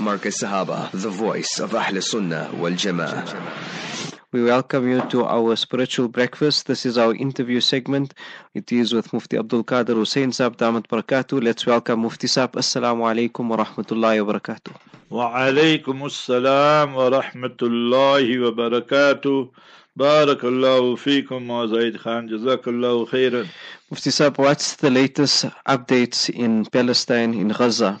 Markaz Sahaba, the voice of Ahl Sunnah wal Jama'ah. We welcome you to our spiritual breakfast. This is our interview segment. It is with Mufti Abdul Qadir Hussein Saab Damat Barakatuh. Let's welcome Mufti Saab. Assalamu alaikum wa rahmatullahi wa barakatuh. Wa alaikum assalam wa rahmatullahi wa barakatuh. Barakallahu feekum wa Zaid Khan. Jazakallahu khairan. Mufti Saab, what's the latest updates in Palestine, in Gaza?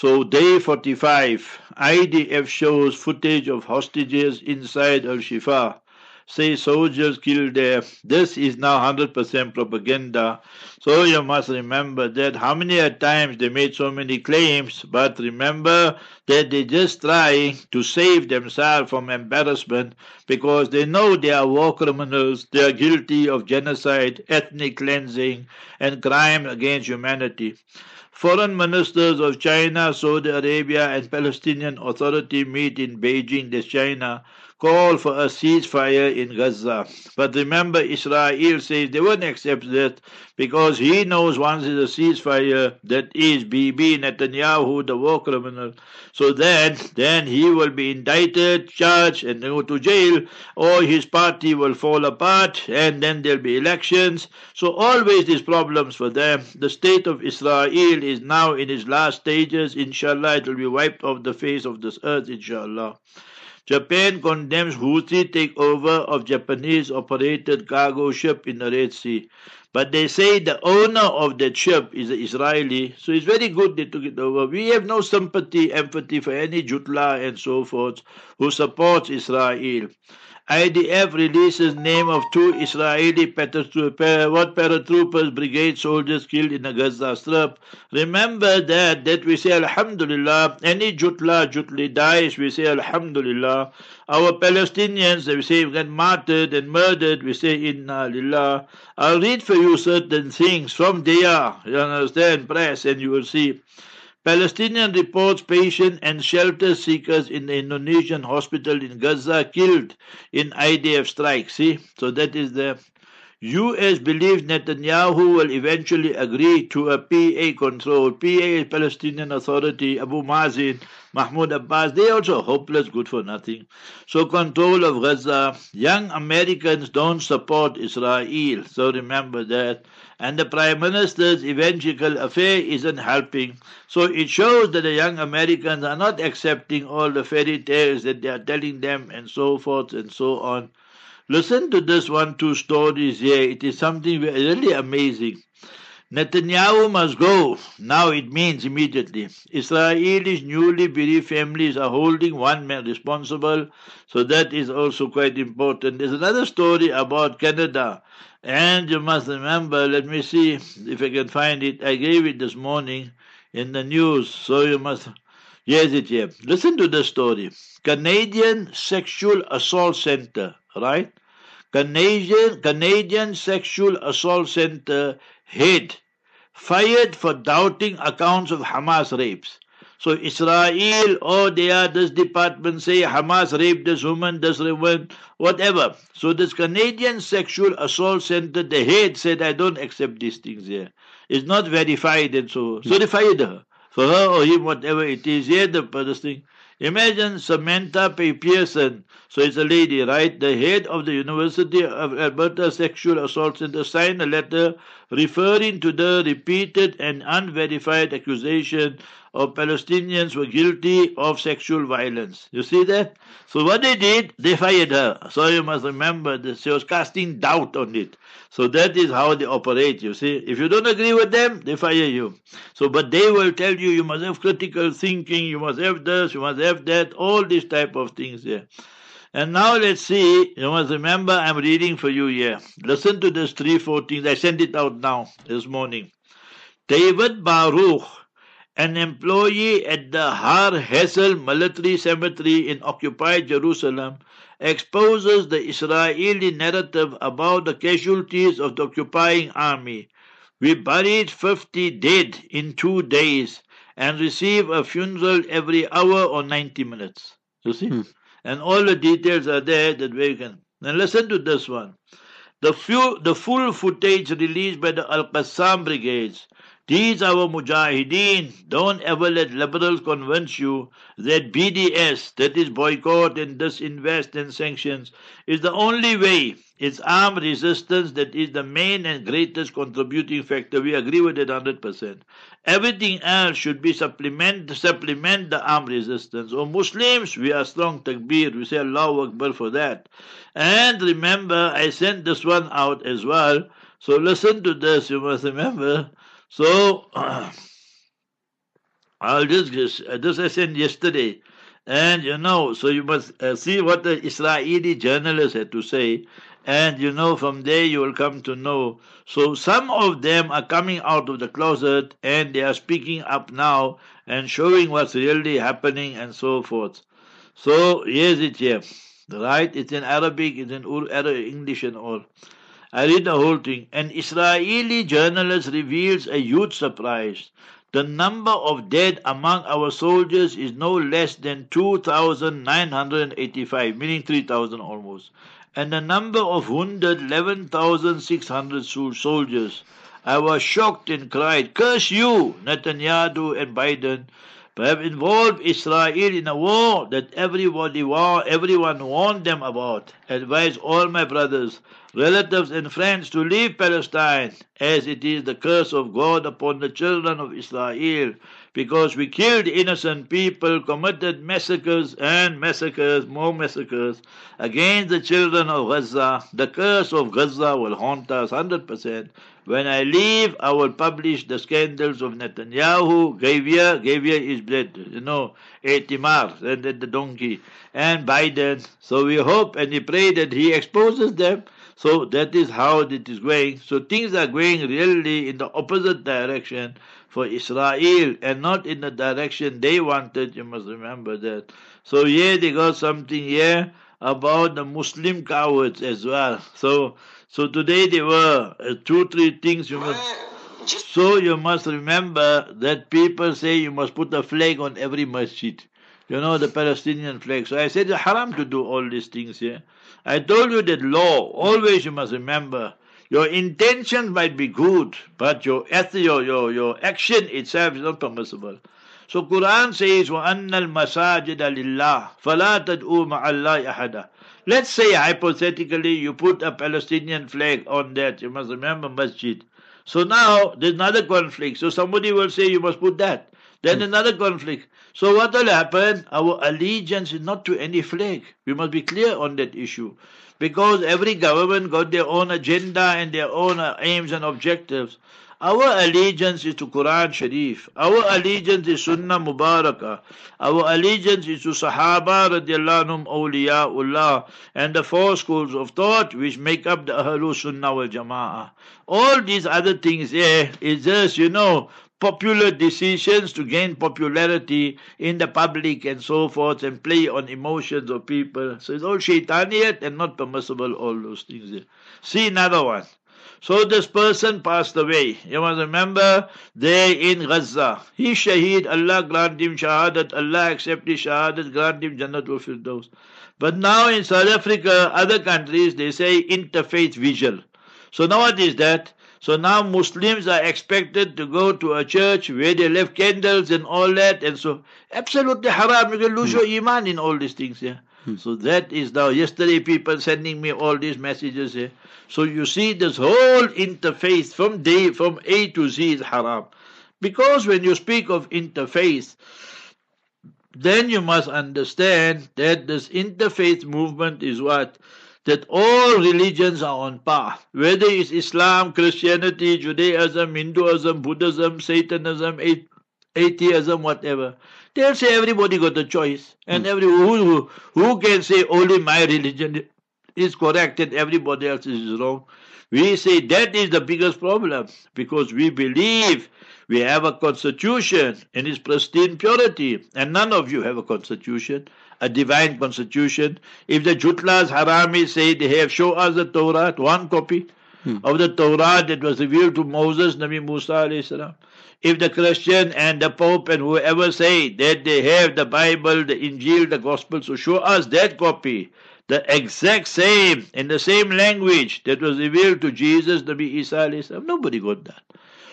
So, day 45, IDF shows footage of hostages inside Al Shifa. Say soldiers killed there. This is now 100% propaganda. So you must remember that how many times they made so many claims, but remember that they just try to save themselves from embarrassment because they know they are war criminals. They are guilty of genocide, ethnic cleansing, and crime against humanity. Foreign ministers of China, Saudi Arabia, and Palestinian Authority meet in Beijing, this China, call for a ceasefire in Gaza. But remember, Israel says they won't accept that because he knows once there's a ceasefire, that is Bibi Netanyahu, the war criminal. So then, then he will be indicted, charged, and go to jail, or his party will fall apart, and then there'll be elections. So always these problems for them. The state of Israel is now in its last stages. Inshallah, it will be wiped off the face of this earth, inshallah. Japan condemns Houthi takeover of Japanese operated cargo ship in the Red Sea. But they say the owner of that ship is Israeli, so it's very good they took it over. We have no sympathy, empathy for any Jutla and so forth who supports Israel. IDF releases name of two Israeli what paratroopers brigade soldiers killed in the Gaza Strip. Remember that that we say Alhamdulillah. Any Jutla Jutli dies, we say Alhamdulillah. Our Palestinians, we say, get martyred and murdered, we say Inna Lillah. I'll read for you certain things from there, you understand, press, and you will see. Palestinian reports patient and shelter seekers in the Indonesian hospital in Gaza killed in IDF strike. See, so that is the U.S. believes Netanyahu will eventually agree to a PA control. PA is Palestinian Authority, Abu Mazin, Mahmoud Abbas—they are also hopeless, good for nothing. So control of Gaza. Young Americans don't support Israel, so remember that. And the Prime Minister's evangelical affair isn't helping. So it shows that the young Americans are not accepting all the fairy tales that they are telling them and so forth and so on. Listen to this one, two stories here. It is something really amazing. Netanyahu must go. Now it means immediately. Israelis newly bereaved families are holding one man responsible, so that is also quite important. There's another story about Canada, and you must remember, let me see if I can find it. I gave it this morning in the news, so you must. Yes, it here. Listen to the story. Canadian Sexual Assault Center, right? Canadian, Canadian Sexual Assault Center head fired for doubting accounts of Hamas rapes. So Israel or oh, they are this department say Hamas raped this woman, this woman, whatever. So this Canadian Sexual Assault Center, the head said, I don't accept these things here. It's not verified and so so they fired her. For her or him, whatever it is, here the first thing. Imagine Samantha P. Pearson, so it's a lady, right? The head of the University of Alberta Sexual Assault Center signed a letter referring to the repeated and unverified accusation of Palestinians were guilty of sexual violence. You see that? So what they did, they fired her. So you must remember that she was casting doubt on it. So that is how they operate, you see. If you don't agree with them, they fire you. So, but they will tell you, you must have critical thinking, you must have this, you must have that, all these type of things there. And now let's see, you must remember I'm reading for you here. Listen to this 314. I sent it out now this morning. David Baruch an employee at the Har Herzl military cemetery in occupied Jerusalem, exposes the Israeli narrative about the casualties of the occupying army. We buried 50 dead in two days and receive a funeral every hour or 90 minutes. You see? Hmm. And all the details are there that we can. Now listen to this one. The, few, the full footage released by the Al Qassam brigades these our mujahideen. Don't ever let liberals convince you that BDS, that is boycott and disinvest and sanctions, is the only way. It's armed resistance that is the main and greatest contributing factor. We agree with it 100%. Everything else should be supplement supplement the armed resistance. Or Muslims, we are strong takbir. We say Allah Akbar for that. And remember, I sent this one out as well. So listen to this. You must remember so I'll just this I sent yesterday, and you know, so you must uh, see what the Israeli journalists had to say, and you know from there you will come to know. So some of them are coming out of the closet and they are speaking up now and showing what's really happening and so forth. So here's it here, right? It's in Arabic, it's in English and all. I read the whole thing. An Israeli journalist reveals a huge surprise. The number of dead among our soldiers is no less than 2,985, meaning 3,000 almost. And the number of wounded, 11,600 soldiers. I was shocked and cried, Curse you, Netanyahu and Biden, to have involved Israel in a war that everybody war, everyone warned them about. Advise all my brothers relatives and friends to leave Palestine, as it is the curse of God upon the children of Israel, because we killed innocent people, committed massacres and massacres, more massacres, against the children of Gaza. The curse of Gaza will haunt us 100%. When I leave, I will publish the scandals of Netanyahu, Gavia, Gavia is dead, you know, Itamar, and then the donkey, and Biden. So we hope and we pray that he exposes them so that is how it is going. So things are going really in the opposite direction for Israel and not in the direction they wanted. You must remember that. So yeah, they got something here about the Muslim cowards as well. So so today there were uh, two three things you must. So you must remember that people say you must put a flag on every masjid. You know the Palestinian flag. So I said it's haram to do all these things here. I told you that law, always you must remember, your intention might be good, but your, your, your, your action itself is not permissible. So Quran says, وَأَنَّ الْمَسَاجِدَ لِلَّهِ فَلَا تَدْعُوا مَعَ اللَّهِ أَحَدًا Let's say hypothetically you put a Palestinian flag on that. You must remember masjid. So now there's another conflict. So somebody will say you must put that. Then another conflict. So what will happen? Our allegiance is not to any flag. We must be clear on that issue. Because every government got their own agenda and their own uh, aims and objectives. Our allegiance is to Quran Sharif. Our allegiance is Sunnah Mubarakah. Our allegiance is to Sahaba radiallahu anhum awliyaullah and the four schools of thought which make up the Ahlul Sunnah wal Jama'ah. All these other things here is just, you know, popular decisions to gain popularity in the public and so forth and play on emotions of people. So it's all shaitaniyat and not permissible, all those things. See another one. So this person passed away. You must remember, there in Gaza. He shaheed, Allah grant him shahadat, Allah accept his shahadat, grant him Jannatul Firdaus. But now in South Africa, other countries, they say interfaith vigil. So now what is that? So now Muslims are expected to go to a church where they left candles and all that, and so absolutely haram. You can lose hmm. your iman in all these things. Yeah. Hmm. So that is now. Yesterday, people sending me all these messages here. So you see, this whole interfaith from day from A to Z is haram, because when you speak of interfaith, then you must understand that this interfaith movement is what that all religions are on par, whether it's Islam, Christianity, Judaism, Hinduism, Buddhism, Satanism, atheism, whatever. They'll say everybody got a choice, and every who, who can say only my religion is correct and everybody else is wrong. We say that is the biggest problem because we believe We have a constitution in its pristine purity, and none of you have a constitution, a divine constitution. If the Jutlas, Haramis say they have, show us the Torah, one copy hmm. of the Torah that was revealed to Moses, Nabi Musa alayhi salam. If the Christian and the Pope and whoever say that they have the Bible, the Injil, the Gospel, so show us that copy, the exact same, in the same language that was revealed to Jesus, Nabi Isa. Nobody got that.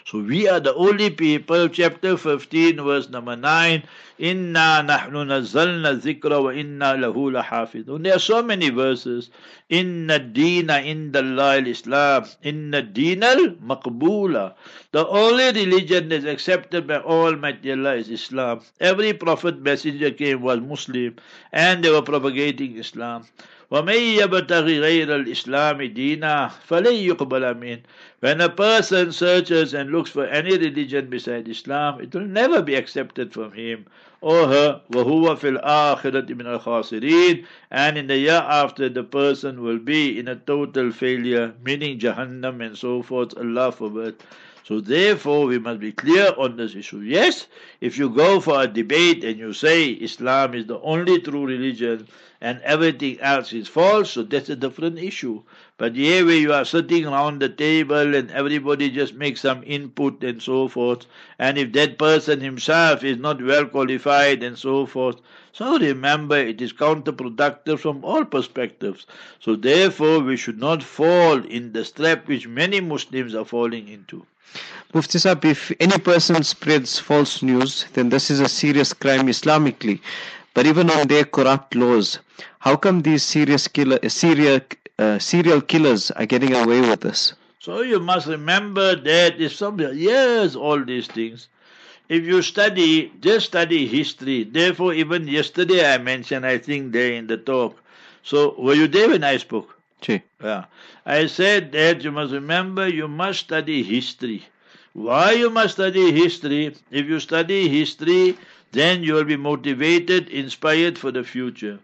So we are the only people, chapter 15, verse number 9. Inna nahnu nazzalna zikra wa inna lahu lahafidun. There are so many verses. Inna dina inda Allah islam Inna dina maqboola. The only religion that is accepted by Almighty Allah is Islam. Every prophet messenger came was Muslim and they were propagating Islam. وَمَن يَبْتَغِ غَيْرَ الْإِسْلَامِ دِينًا فَلَن يُقْبَلَ مِنْهُ When a person searches and looks for any religion beside Islam, it will never be accepted from him or her. وَهُوَ فِي الْآخِرَةِ مِنَ الْخَاسِرِينَ And in the year after, the person will be in a total failure, meaning Jahannam and so forth. Allah forbid. So therefore, we must be clear on this issue. Yes, if you go for a debate and you say Islam is the only true religion and everything else is false, so that's a different issue. But here where you are sitting around the table and everybody just makes some input and so forth, and if that person himself is not well qualified and so forth, so remember it is counterproductive from all perspectives. So therefore we should not fall in the trap which many Muslims are falling into. Mufti Saab, if any person spreads false news, then this is a serious crime Islamically. But even on their corrupt laws, how come these serious killer, serial, uh, serial killers are getting away with this? So you must remember that if somebody hears all these things, if you study, just study history. Therefore, even yesterday I mentioned, I think there in the talk. So were you there when I spoke? Sí. Yeah. I said that you must remember you must study history. Why you must study history? If you study history, then you will be motivated, inspired for the future.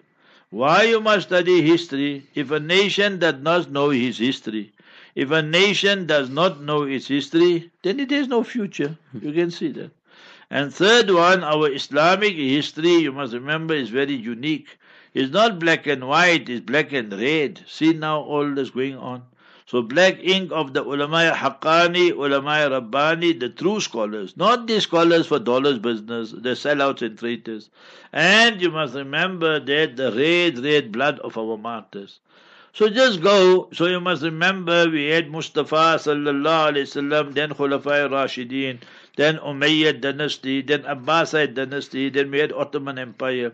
Why you must study history? If a nation does not know his history, if a nation does not know its history, then it has no future. You can see that. And third one, our Islamic history, you must remember, is very unique. It's not black and white, it's black and red. See now all this going on. So black ink of the ulama haqqani, ulama rabbani, the true scholars, not the scholars for dollars business, the sellouts and traitors. And you must remember that the red, red blood of our martyrs. So just go. So you must remember we had Mustafa sallallahu alaihi wasallam, then Khulafai Rashidin, then Umayyad dynasty, then Abbasid dynasty, then we had Ottoman Empire.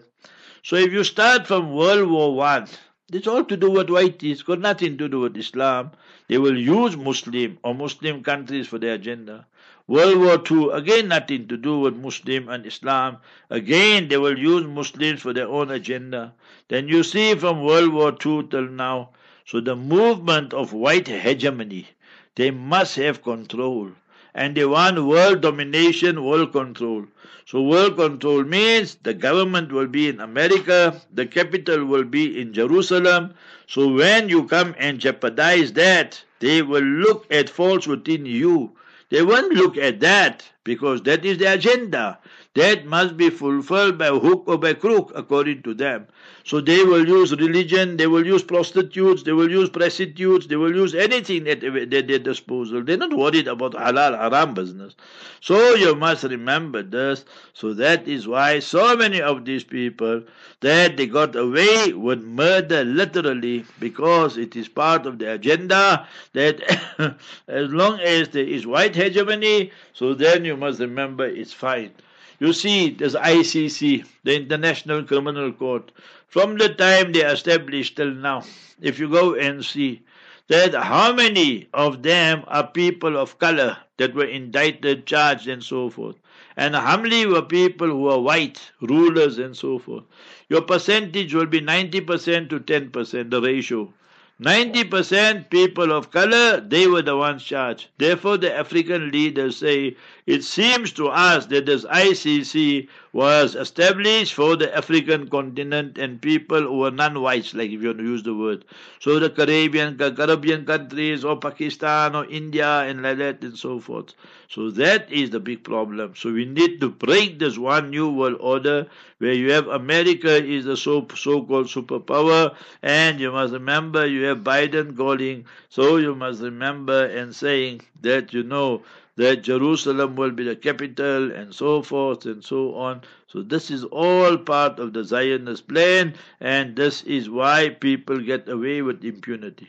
So if you start from World War One, it's all to do with white. It's got nothing to do with Islam. They will use Muslim or Muslim countries for their agenda. World War Two, again nothing to do with Muslim and Islam. Again they will use Muslims for their own agenda. Then you see from World War Two till now, so the movement of white hegemony, they must have control. And they want world domination, world control. So world control means the government will be in America, the capital will be in Jerusalem. So when you come and jeopardize that, they will look at faults within you. They won't look at that because that is the agenda. That must be fulfilled by hook or by crook according to them. So they will use religion, they will use prostitutes, they will use prostitutes, they will use anything at their disposal. They're not worried about halal haram business. So you must remember this. So that is why so many of these people that they got away with murder literally because it is part of the agenda that as long as there is white hegemony, so then you must remember it's fine. You see, there's ICC, the International Criminal Court. From the time they established till now, if you go and see that how many of them are people of color that were indicted, charged, and so forth, and how many were people who are white, rulers, and so forth. Your percentage will be 90% to 10%, the ratio. 90% people of color, they were the ones charged. Therefore, the African leaders say it seems to us that this ICC was established for the African continent and people who were non-whites, like if you want to use the word. So the Caribbean, Caribbean countries, or Pakistan, or India, and like that, and so forth. So that is the big problem. So we need to break this one new world order where you have America is the so so-called superpower, and you must remember you have Biden calling. So you must remember and saying that you know that Jerusalem will be the capital and so forth and so on. So this is all part of the Zionist plan and this is why people get away with impunity.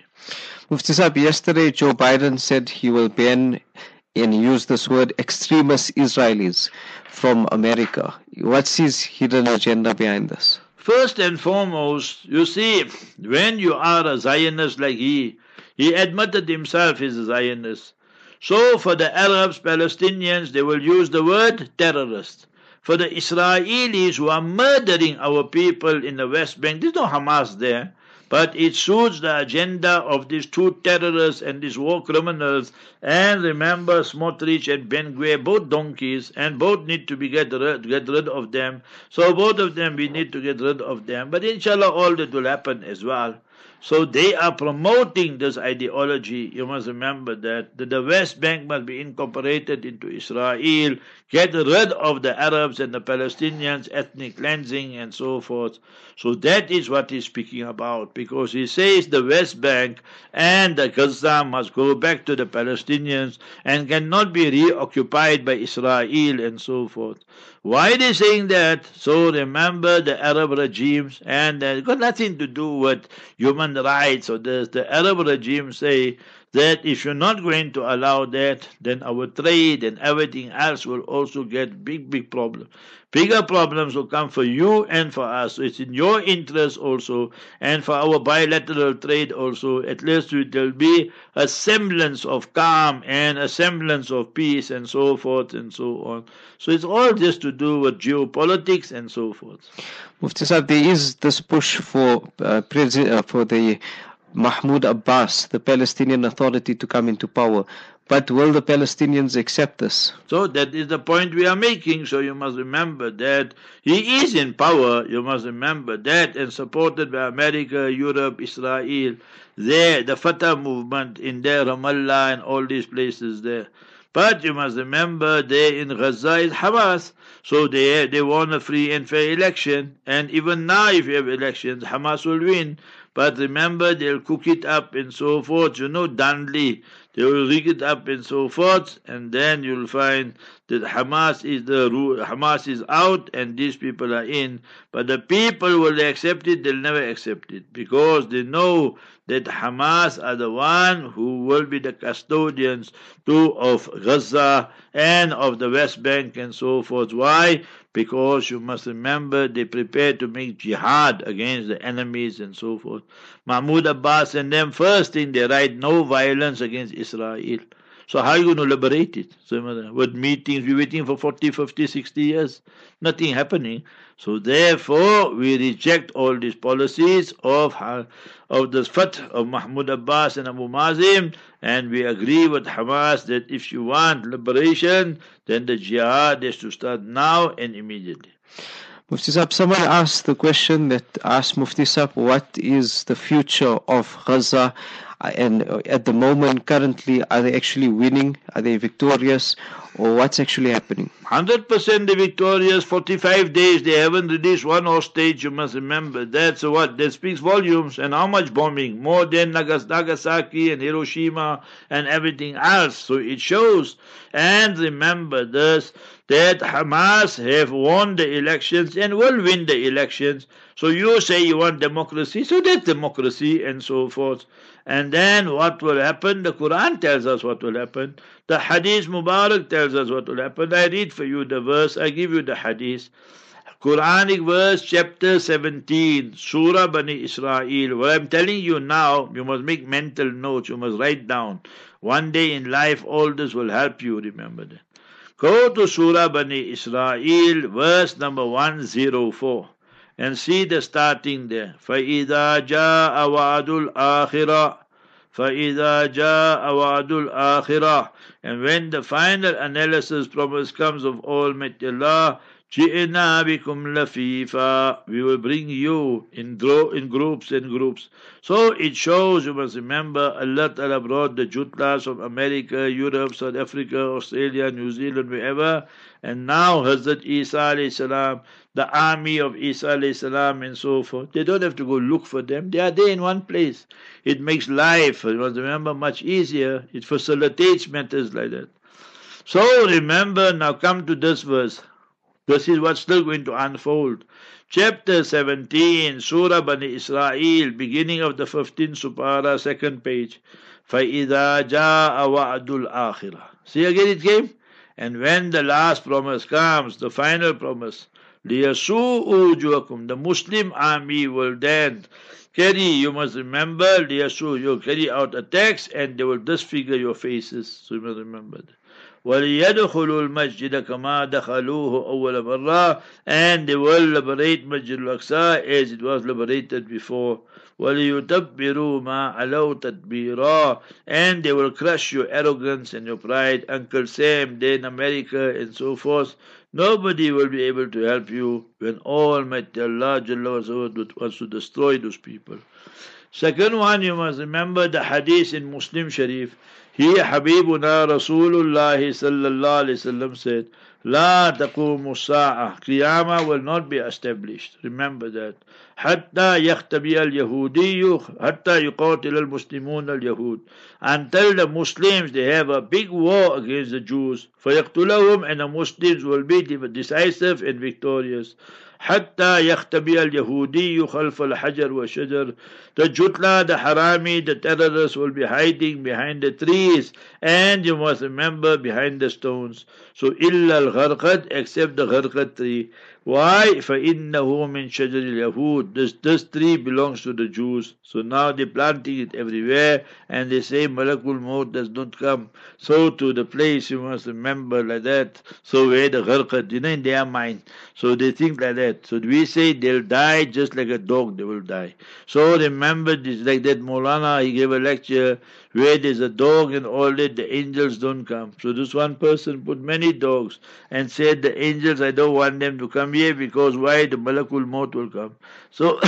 Mufti Saab, yesterday Joe Biden said he will ban and use this word extremist Israelis from America. What's his hidden agenda behind this? First and foremost, you see, when you are a Zionist like he, he admitted himself he's a Zionist. So for the Arabs, Palestinians, they will use the word terrorist. For the Israelis who are murdering our people in the West Bank, there's no Hamas there. But it suits the agenda of these two terrorists and these war criminals. And remember, Smotrich and Ben Gvir, both donkeys, and both need to be get rid, get rid of them. So both of them, we need to get rid of them. But inshallah, all that will happen as well. So they are promoting this ideology. You must remember that, the West Bank must be incorporated into Israel, get rid of the Arabs and the Palestinians, ethnic cleansing and so forth. So that is what he's speaking about because he says the West Bank and the Gaza must go back to the Palestinians and cannot be reoccupied by Israel and so forth. Why they saying that? So remember the Arab regimes, and it got nothing to do with human rights or this. The Arab regime say that if you're not going to allow that, then our trade and everything else will also get big, big problems. Bigger problems will come for you and for us. So it's in your interest also, and for our bilateral trade also. At least there'll be a semblance of calm and a semblance of peace and so forth and so on. So it's all just to do with geopolitics and so forth. Mufti there is this push for uh, uh, for the Mahmoud Abbas, the Palestinian Authority, to come into power. But will the Palestinians accept this? So that is the point we are making. So you must remember that he is in power. You must remember that and supported by America, Europe, Israel. There, the Fatah movement in there, Ramallah and all these places there. But you must remember there in Gaza is Hamas. So they they want a free and fair election. And even now if you have elections, Hamas will win. But remember they'll cook it up and so forth. You know Dudley they will rig it up and so forth, and then you'll find that Hamas is the Hamas is out and these people are in. But the people will accept it, they'll never accept it because they know that Hamas are the one who will be the custodians too of Gaza and of the West Bank and so forth. Why? Because you must remember they prepared to make jihad against the enemies and so forth. Mahmoud Abbas and them first thing they write no violence against Israel. So how are you going to liberate it? So with meetings, we're waiting for 40, 50, 60 years. Nothing happening. So therefore, we reject all these policies of of the Fath of Mahmoud Abbas and Abu Mazen, and we agree with Hamas that if you want liberation, then the jihad is to start now and immediately. Mufti Saab, someone asked the question that asked Mufti Saab, what is the future of Gaza? Uh, and uh, at the moment, currently, are they actually winning? Are they victorious? Or what's actually happening? 100% they victorious. 45 days they haven't released one hostage. You must remember. That's what that speaks volumes. And how much bombing? More than Nagasaki and Hiroshima and everything else. So it shows. And remember this that Hamas have won the elections and will win the elections. So you say you want democracy, so that's democracy and so forth. And then what will happen? The Quran tells us what will happen. The Hadith Mubarak tells us what will happen. I read for you the verse, I give you the Hadith. Quranic verse chapter 17, Surah Bani Israel. What I'm telling you now, you must make mental notes, you must write down. One day in life, all this will help you remember that. Go to Surah Bani Israel, verse number 104, and see the starting there. فَإِذَا جَاءَ وَعْدُ الْآخِرَةِ فَإِذَا جَاءَ وَعْدُ الْآخِرَةِ And when the final analysis promise comes of Almighty Allah, جِئِنَا بِكُمْ لَفِيفًا We will bring you in, gro- in groups and groups. So it shows, you must remember, Allah Ta'ala brought the Jutlas from America, Europe, South Africa, Australia, New Zealand, wherever. And now Hazrat Isa salam, the army of Isa salam and so forth, they don't have to go look for them. They are there in one place. It makes life, you must remember, much easier. It facilitates matters like that. So remember, now come to this verse. This is what's still going to unfold. Chapter 17, Surah Bani Israel, beginning of the 15th Supara, second page. فَإِذَا جَاءَ وَعْدُ الْآخِرَةِ See again it came? And when the last promise comes, the final promise, لِيَسُوءُ وُجُوهَكُمْ The Muslim army will then carry, you must remember, لِيَسُوء You carry out attacks and they will disfigure your faces. So you must remember that. وَلِيَدْخُلُوا الْمَسْجِدَ كَمَا دَخَلُوهُ أَوَّلَ مَرَّةٍ And they will liberate Masjid al-Aqsa as it was liberated before. وَلِيُتَبِّرُوا مَا عَلَوْا تَدْبِيرًا And they will crush your arrogance and your pride. Uncle Sam, there in America and so forth. Nobody will be able to help you when Almighty Allah wants to destroy those people. Second one, you must remember the hadith in Muslim Sharif. Here Habibuna Rasulullah sallallahu alayhi wasallam said, لا تقوم الساعة Qiyamah will not be established. Remember that. حتى يختبي اليهودي حتى يقاتل المسلمون اليهود until the Muslims they have a big war against the Jews فيقتلهم and the Muslims will be decisive and victorious حتى يختبي اليهودي خلف الحجر والشجر the jutla, the harami, the terrorists will be hiding behind the trees and you must remember behind the stones so إلا الغرقد except the gharqad tree Why? فَإِنَّهُ مِنْ شَجَرِ الْيَهُودِ this, this tree belongs to the Jews. So now they're planting it everywhere and they say Malakul Maut does not come. So to the place you must remember like that. So where the gharqad, you know, in their mind. So they think like that. So we say they'll die just like a dog, they will die. So remember this, like that Molana he gave a lecture where there's a dog and all that, the angels don't come. So this one person put many dogs and said, the angels, I don't want them to come here because why? The Malakul Maut will come. So,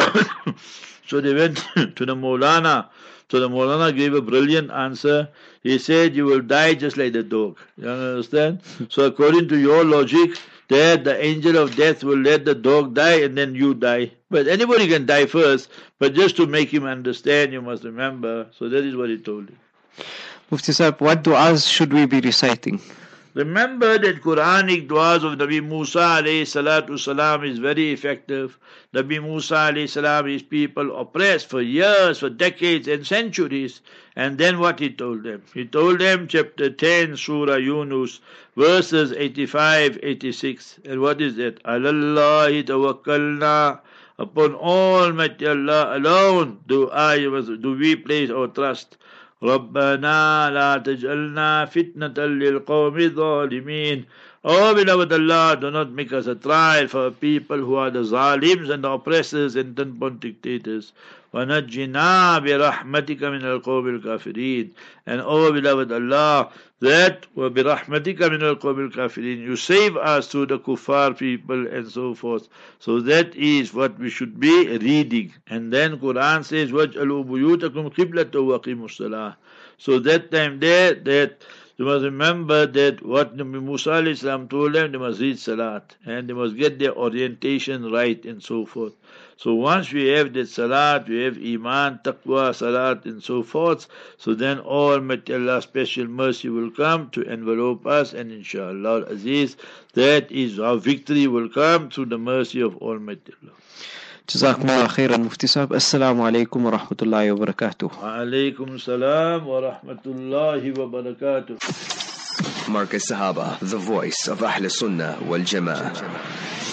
so they went to the Molana. So the Molana gave a brilliant answer. He said, you will die just like the dog. You understand? So according to your logic, that the angel of death will let the dog die and then you die. But anybody can die first, but just to make him understand, you must remember. So that is what he told him. Mufti Sahib, what du'as should we be reciting? Remember that Quranic du'as of Nabi Musa alayhi salatu salam is very effective. Nabi Musa alayhi salam, his people oppressed for years, for decades and centuries. And then what he told them? He told them, chapter 10, Surah Yunus, verses 85, 86. And what is that? Alallahi tawakkalna. Upon Almighty Allah alone do I, do we place our trust. ربنا لا تجعلنا فتنة للقوم الظالمين Oh beloved Allah, do not make us a trial for people who are the zalims and the oppressors and ten dictators. وَنَجِّنَا بِرَحْمَتِكَ مِنَ الْقَوْمِ الْكَافِرِينَ And oh beloved Allah, that وَبِرَحْمَتِكَ مِنَ الْقَوْمِ الْكَافِرِينَ You save us through the kuffar people and so forth. So that is what we should be reading. And then Quran says, وَاجْعَلُوا بُيُوتَكُمْ قِبْلَةً وَقِيمُوا الصَّلَاةَ So that time there, that you must remember that what Nabi Musa told them, they must read Salat and they must get their orientation right and so forth. So once we have the salat, we have iman, taqwa, salat, and so forth. So then all Allah's special mercy will come to envelop us, and inshallah, Aziz, that is our victory will come through the mercy of all Allah. جزاكم الله خيرا مفتي صاحب السلام عليكم ورحمة الله وبركاته وعليكم السلام ورحمة الله وبركاته Markaz Sahaba, the voice of Ahl Sunnah wal Jamaa.